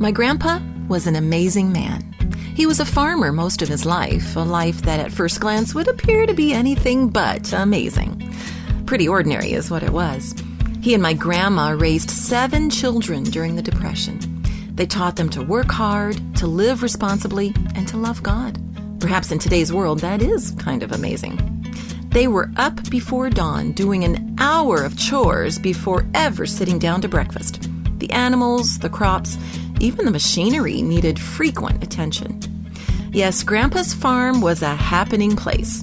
My grandpa was an amazing man. He was a farmer most of his life, a life that at first glance would appear to be anything but amazing. Pretty ordinary is what it was. He and my grandma raised seven children during the Depression. They taught them to work hard, to live responsibly, and to love God. Perhaps in today's world, that is kind of amazing. They were up before dawn doing an hour of chores before ever sitting down to breakfast. The animals, the crops, even the machinery needed frequent attention. Yes, Grandpa's farm was a happening place.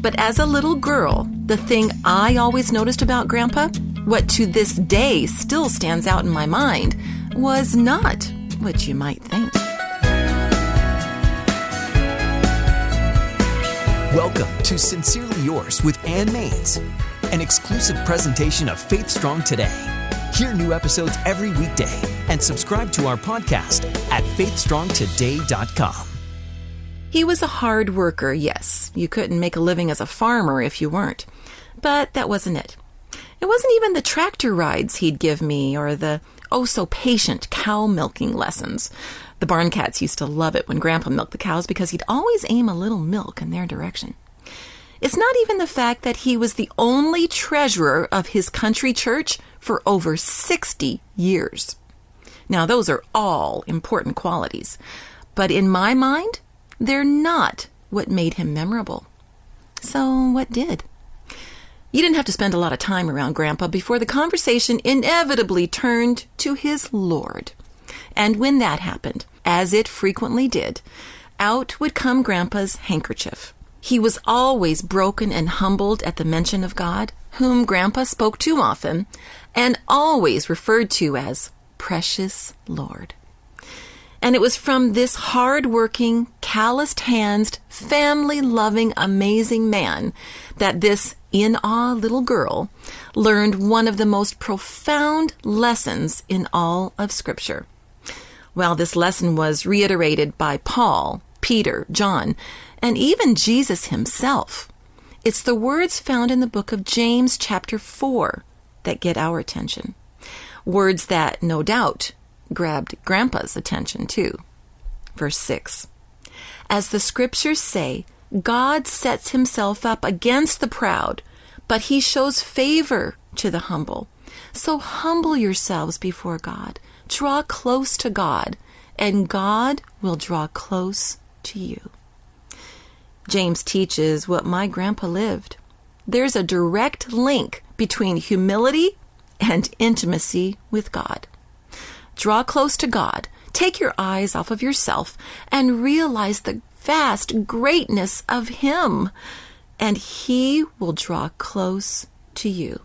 But as a little girl, the thing I always noticed about Grandpa, what to this day still stands out in my mind, was not what you might think. Welcome to Sincerely Yours with Ann Maines, an exclusive presentation of Faith Strong Today. Hear new episodes every weekday and subscribe to our podcast at faithstrongtoday.com. He was a hard worker, yes. You couldn't make a living as a farmer if you weren't. But that wasn't it. It wasn't even the tractor rides he'd give me or the oh so patient cow milking lessons. The barn cats used to love it when Grandpa milked the cows because he'd always aim a little milk in their direction. It's not even the fact that he was the only treasurer of his country church for over 60 years. Now, those are all important qualities, but in my mind, they're not what made him memorable. So, what did? You didn't have to spend a lot of time around Grandpa before the conversation inevitably turned to his Lord. And when that happened, as it frequently did, out would come Grandpa's handkerchief. He was always broken and humbled at the mention of God, whom Grandpa spoke too often, and always referred to as precious Lord. And it was from this hard-working, calloused hands, family loving, amazing man that this in awe little girl learned one of the most profound lessons in all of Scripture. Well, this lesson was reiterated by Paul, Peter, John, and even Jesus himself. It's the words found in the book of James, chapter 4, that get our attention. Words that, no doubt, grabbed Grandpa's attention too. Verse 6 As the scriptures say, God sets himself up against the proud, but he shows favor to the humble. So humble yourselves before God. Draw close to God, and God will draw close to you. James teaches what my grandpa lived. There's a direct link between humility and intimacy with God. Draw close to God, take your eyes off of yourself, and realize the vast greatness of Him, and He will draw close to you.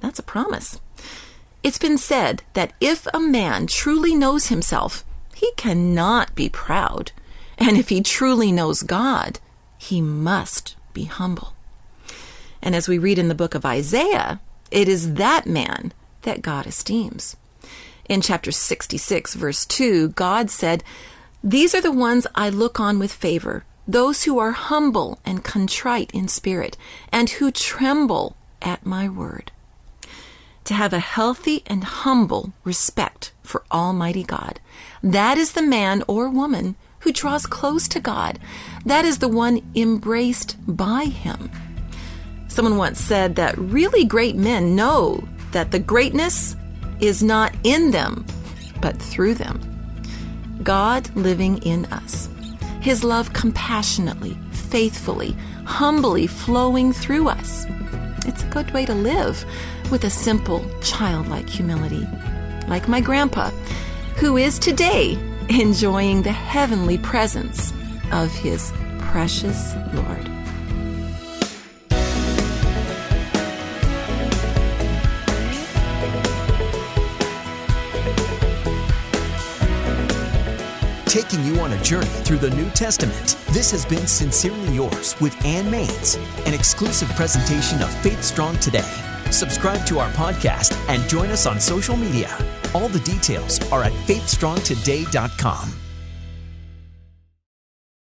That's a promise. It's been said that if a man truly knows himself, he cannot be proud. And if he truly knows God, he must be humble. And as we read in the book of Isaiah, it is that man that God esteems. In chapter 66, verse 2, God said, These are the ones I look on with favor, those who are humble and contrite in spirit, and who tremble at my word. To have a healthy and humble respect for Almighty God. That is the man or woman who draws close to God. That is the one embraced by Him. Someone once said that really great men know that the greatness is not in them, but through them. God living in us. His love compassionately, faithfully, humbly flowing through us. It's a good way to live with a simple, childlike humility. Like my grandpa, who is today enjoying the heavenly presence of his precious Lord. Taking you on a journey through the New Testament, this has been Sincerely Yours with Ann Maines, an exclusive presentation of Faith Strong Today. Subscribe to our podcast and join us on social media. All the details are at faithstrongtoday.com.